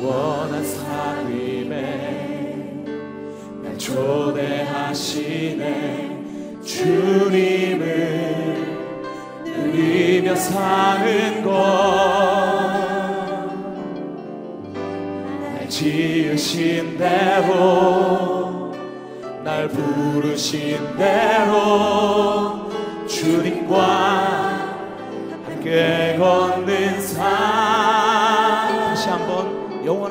영원한 삶에 날 초대하시네. 주님을 누리며 사는 것날 지으신 대로 날 부르신 대로 주님과 함께 걷는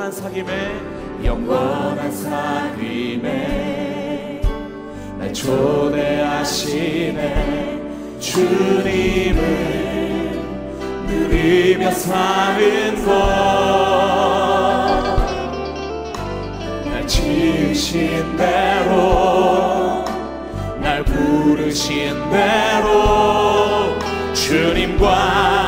영원한 사귐에 영원한 사귐에 날 초대하시네 주님을 누리며 사는 것날 지으신 대로 날 부르신 대로 주님과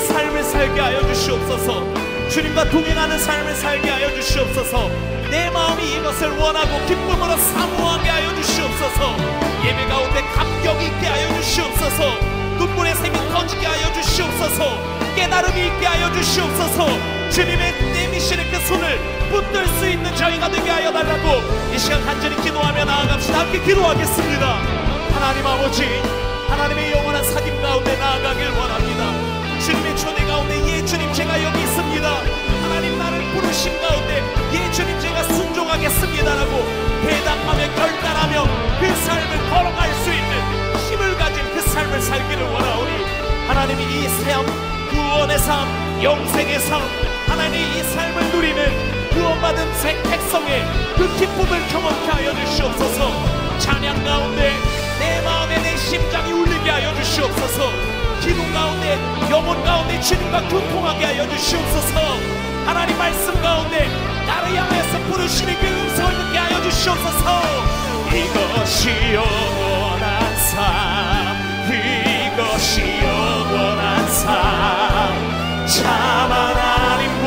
삶을 살게 하여 주시옵소서. 주님과 동행하는 삶을 살게 하여 주시옵소서. 내 마음이 이것을 원하고 기쁨으로 사모하게 하여 주시옵소서. 예배 가운데 감격 있게 하여 주시옵소서. 눈물의 샘이 터지게 하여 주시옵소서. 깨달음이 있게 하여 주시옵소서. 주님의 내미시는 그 손을 붙들 수 있는 저희가 되게 하여 달라고 이 시간 간절히 기도하며 나아갑시다. 함께 기도하겠습니다. 하나님 아버지 하나님의 영원한 사귐 가운데 나아가길 원합니다 주님의 초대 가운데 예 주님 제가 여기 있습니다. 하나님 나를 부르신 가운데 예 주님 제가 순종하겠습니다라고 대답하며 결단하며 그 삶을 걸어갈 수 있는 힘을 가진 그 삶을 살기를 원하오니 하나님이 이 삶, 구원의 삶, 영생의 삶 하나님이 이 삶을 누리는 구원받은 새 백성의 그 기쁨을 경험케 하여 주시옵소서. 찬양 가운데 내 마음에 내 심장이 울리게 하여 주시옵소서 기도 가운데 영혼 가운데 주님과 교통하게 하여 주시옵소서. 하나님 말씀 가운데 나를 향해서 부르시는 그 음성을 듣게 하여 주시옵소서. 이것이 영원한 삶 이것이 영원한 삶참 하나님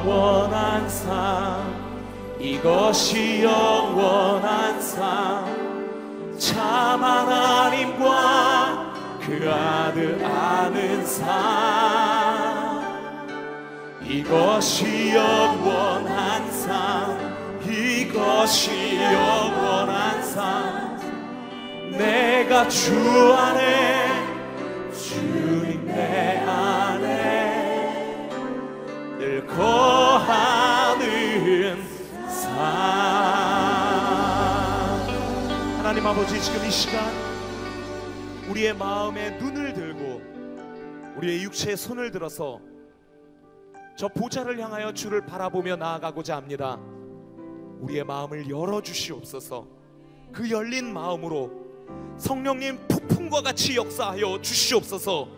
영원한 삶 이것이 영원한 삶 참 하나님과 그 아들 아는 삶. 이것이 영원한 삶 이것이 영원한 삶. 내가 주 안에 주님 내 안에. 늘 거하는 삶 하나님 아버지 지금 이 시간 우리의 마음에 눈을 들고 우리의 육체에 손을 들어서 저 보좌를 향하여 주를 바라보며 나아가고자 합니다. 우리의 마음을 열어 주시옵소서. 그 열린 마음으로 성령님 폭풍과 같이 역사하여 주시옵소서.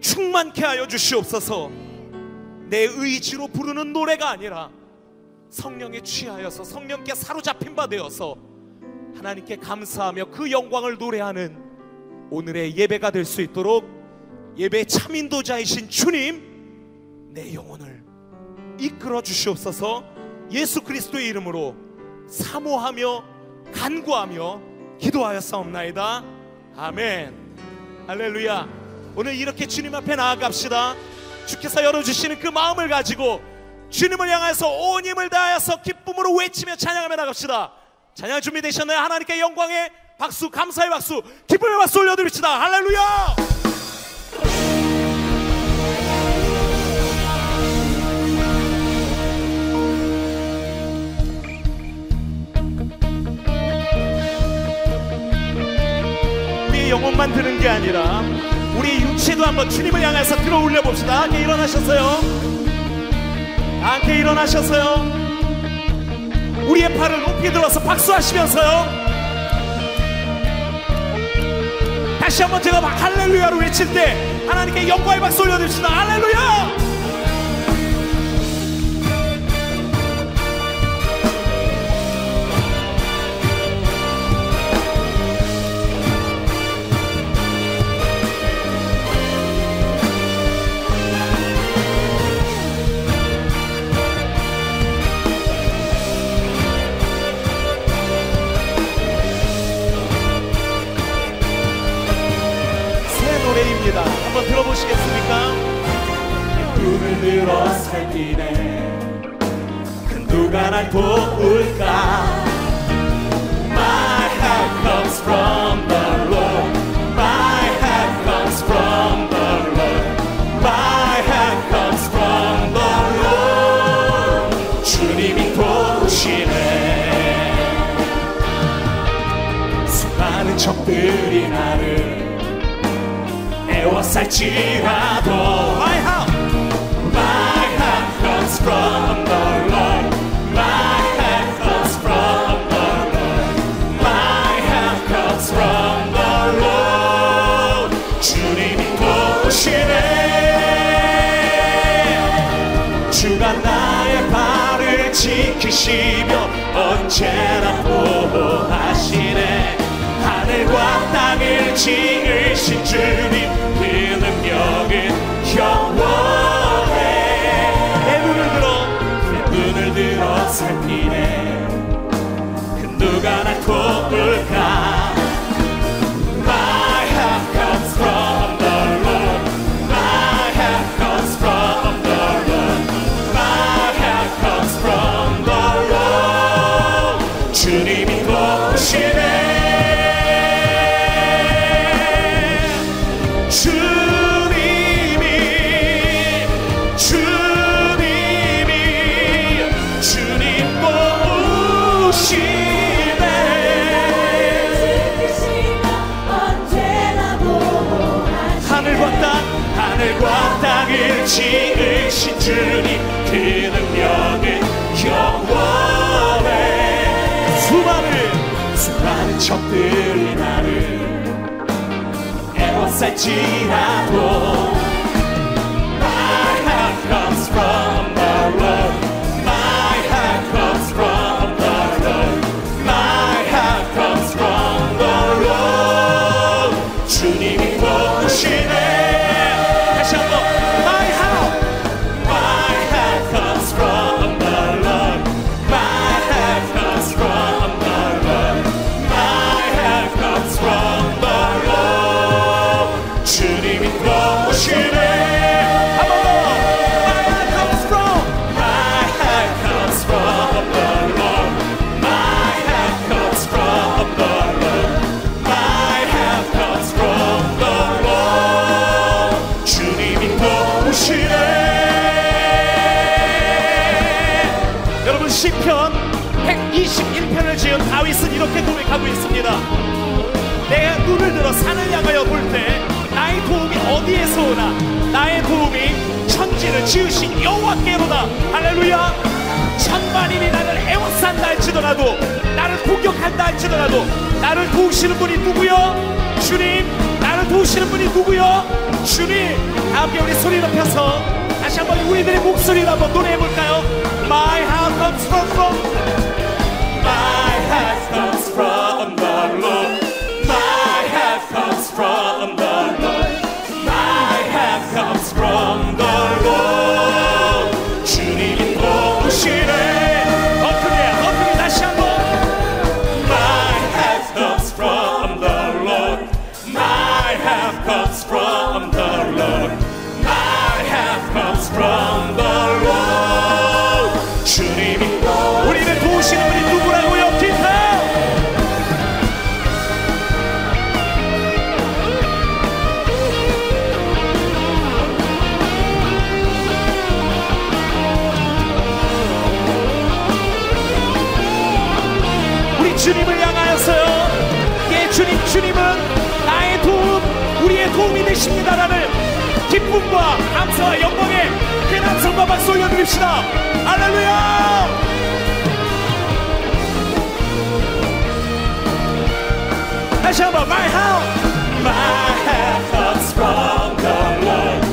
충만케 하여 주시옵소서. 내 의지로 부르는 노래가 아니라 성령에 취하여서 성령께 사로잡힌 바 되어서 하나님께 감사하며 그 영광을 노래하는 오늘의 예배가 될 수 있도록 예배 참인도자이신 주님 내 영혼을 이끌어 주시옵소서. 예수 그리스도의 이름으로 사모하며 간구하며 기도하였사옵나이다. 아멘. 할렐루야. 오늘 이렇게 주님 앞에 나아갑시다 주께서 열어주시는 그 마음을 가지고 주님을 향해서 온 힘을 다해서 기쁨으로 외치며 찬양하며 나갑시다. 찬양 준비되셨나요? 하나님께 영광의 박수 감사의 박수 기쁨의 박수 올려드립시다. 할렐루야! 영혼만 드는 게 아니라 우리 육체도 한번 주님을 향해서 들어 올려 봅시다. 함께 일어나셨어요? 함께 일어나셨어요? 우리의 팔을 높이 들어서 박수하시면서요. 다시 한번 제가 막 할렐루야로 외칠 때 하나님께 영광의 박수 올려드립시다. 할렐루야! 눈을 들어 살피네 큰 누가 날 도울까 My help comes from the Lord My help comes from the Lord My help comes from the Lord 주님이 도우시네 수많은 적들이 나를 애워쌀지라도 지키시며 언제나 보호하시네 하늘과 땅을 지으신 주님 하늘과 땅을 지으신 주님 그 능력은 영원해. 수많은 수많은 적들이 나를 애워쌀지라도 시편 121편을 지은 다윗은 이렇게 고백하고 있습니다. 내 눈을 들어 산을 향하여 볼 때 나의 도움이 어디에서 오나? 나의 도움이 천지를 지으신 여호와께로다. 할렐루야! 천만인이 나를 애워싼다 할지더라도 나를 공격한다 할지더라도 나를 도우시는 분이 누구요? 주님 나를 도우시는 분이 누구요? 주님! 함께 우리 소리 높여서 다시 한번 우리들의 목소리로 한번 노래해볼까요 My help comes from, from My help comes from the Lord 주님을 향하였어요. 예, 주님, 주님은 나의 도움, 우리의 도움이 되십니다라는 기쁨과 감사와 영광에 큰 함성과 박수 올려드립시다. 알렐루야! 다시 한번, my help! My help comes from the Lord.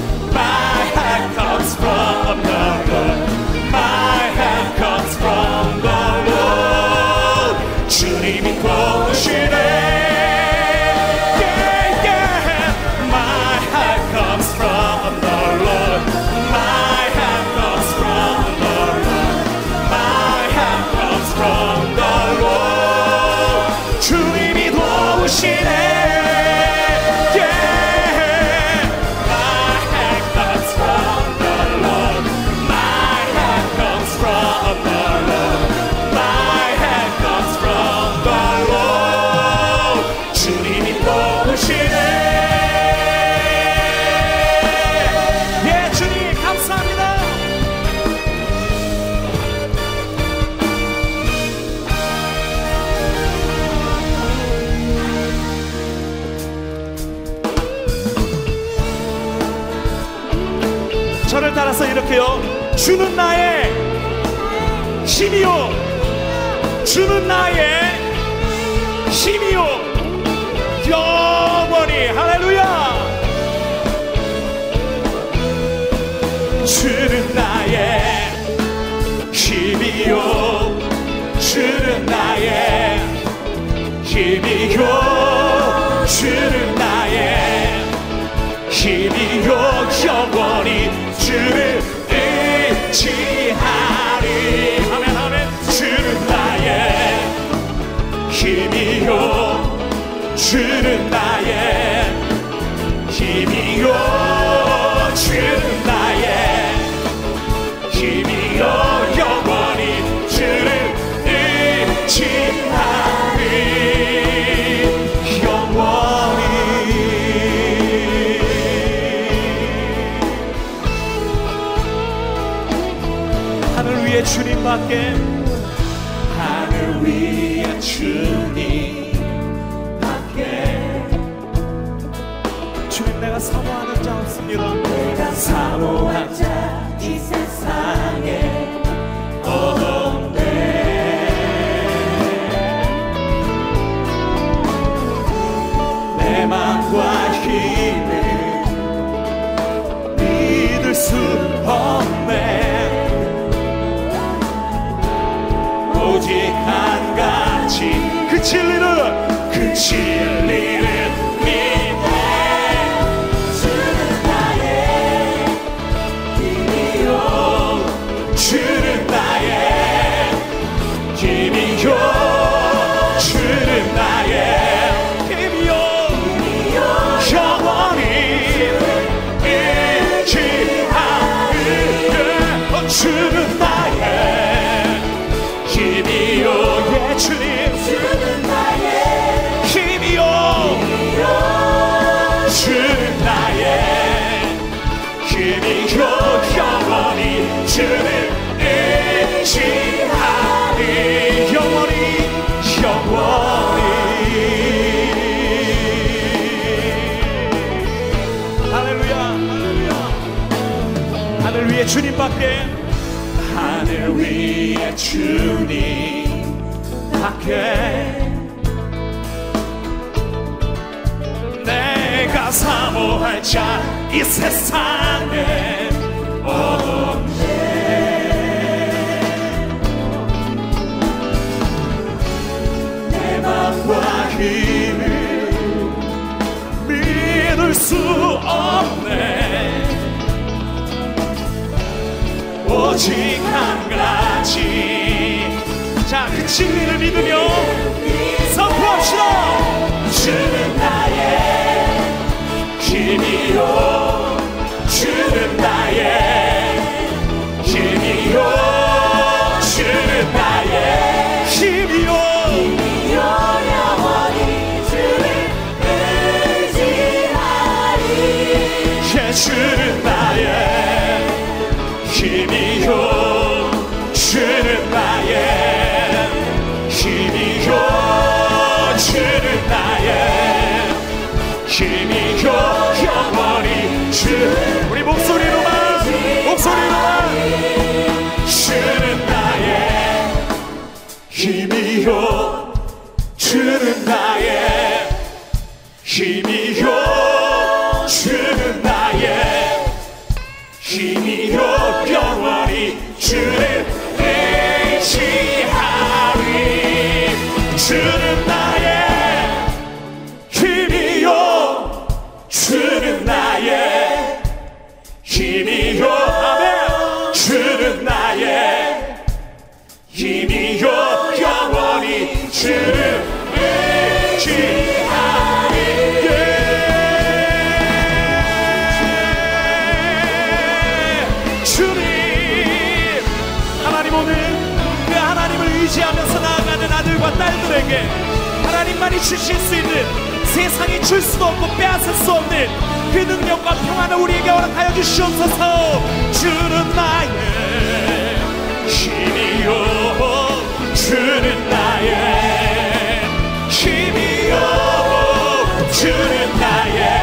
밖에 하늘 위에 주님 밖에 주님 내가 사모하는 자 없습니다. 내가 사모한 자 이상 진리는 끝이 밖에 하늘 위에 주님 밖에 내가 사모할 자 이 세상에 오직 한 가지. 자 그 진리를 믿으며 선포합시다. 주는 나의 힘이요 주는 나의 힘이 겨겨버린 주 우리 목소리로만 목소리로만. 주는 나의 힘이요. 주는 나의 힘이 오늘 그 하나님을 의지하면서 나아가는 아들과 딸들에게 하나님만이 주실 수 있는 세상이 줄 수도 없고 빼앗을 수 없는 그 능력과 평안을 우리에게 허락하여 주시옵소서. 주는 나의 힘이요. 주는 나의 힘이요. 주는 나의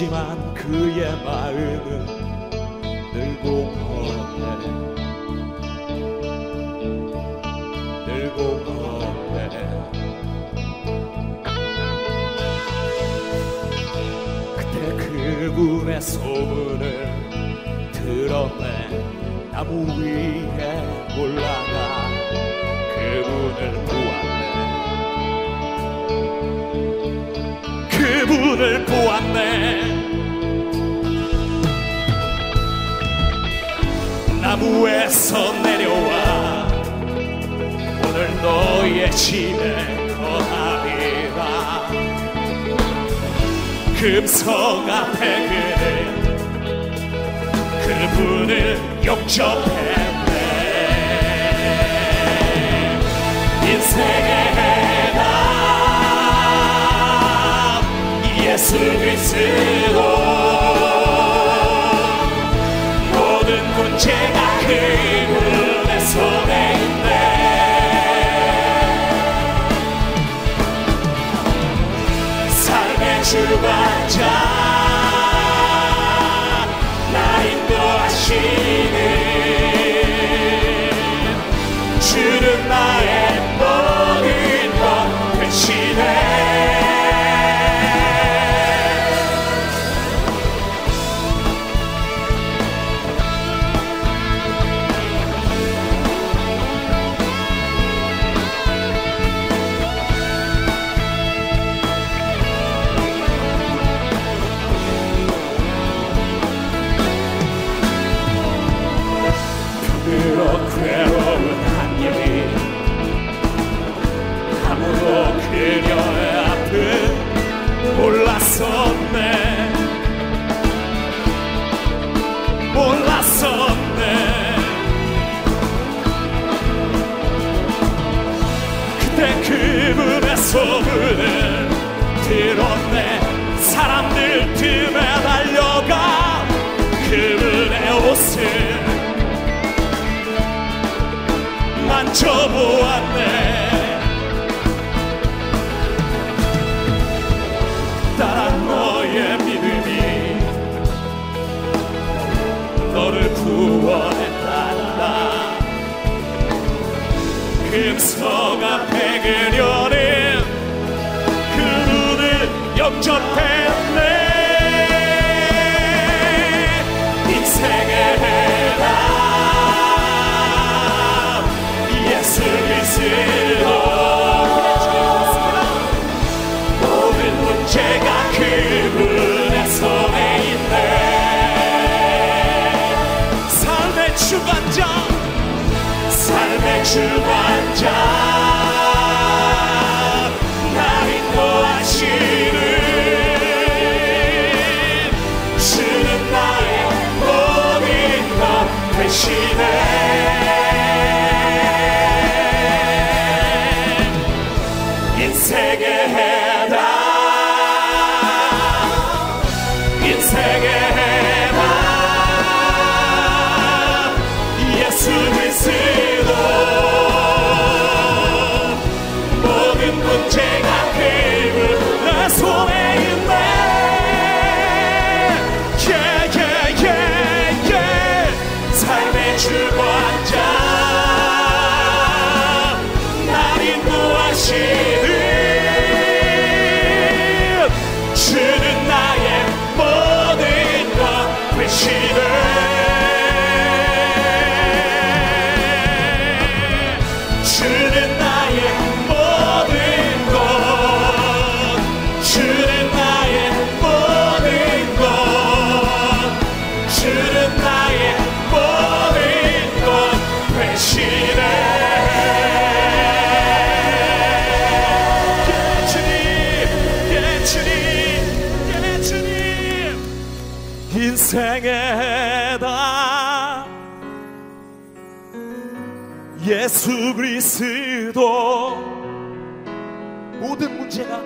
하지만 그의 마음은 늘 공허해. 늘 공허해. 그때 그분의 소문을 들었네. 나무 위에 올라가 그분을 보았 그분을 보았네. 나무에서 내려와 오늘 너의 집에 거하리라. 금성 앞에 그는 그분을 영접했네. 인생의 예수 그리스도 모든 문제가 그분의 손에 몰랐었네. 몰랐었네. 그때 그분의 소문을 들었네. 사람들 틈에 달려가 그분의 옷을 만져보았네 인생에다. 예수 그리스도. 모든 문제가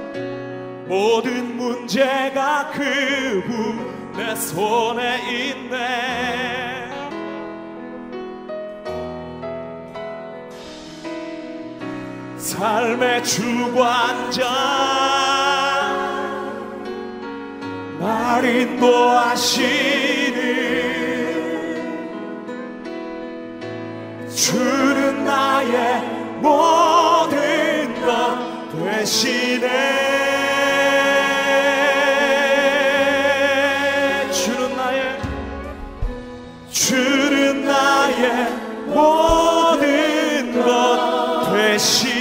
모든 문제가 그분의 손에 있네. 삶의 주관자 날 인도하시는 주는 나의 모든 것 되시네. 주는 나의 주는 나의 모든 것 되시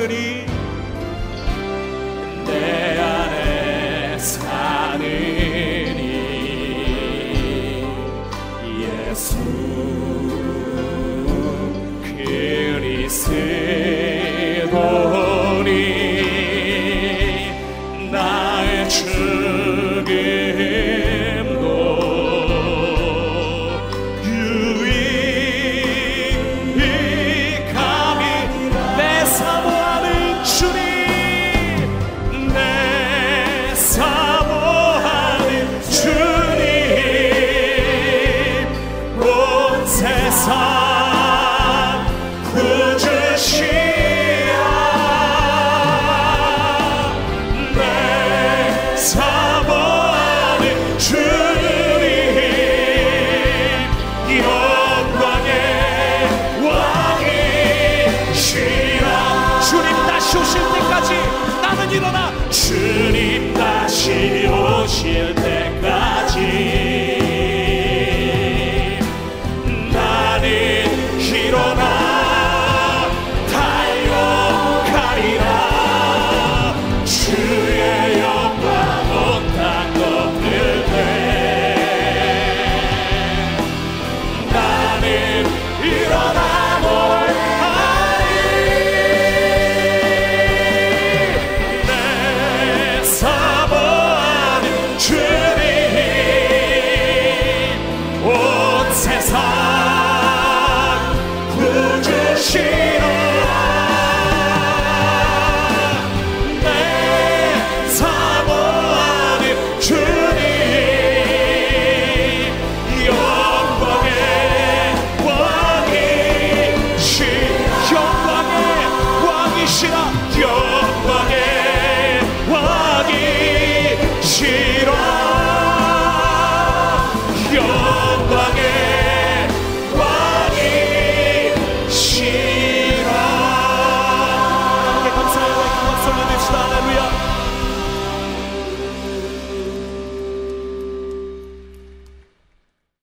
그리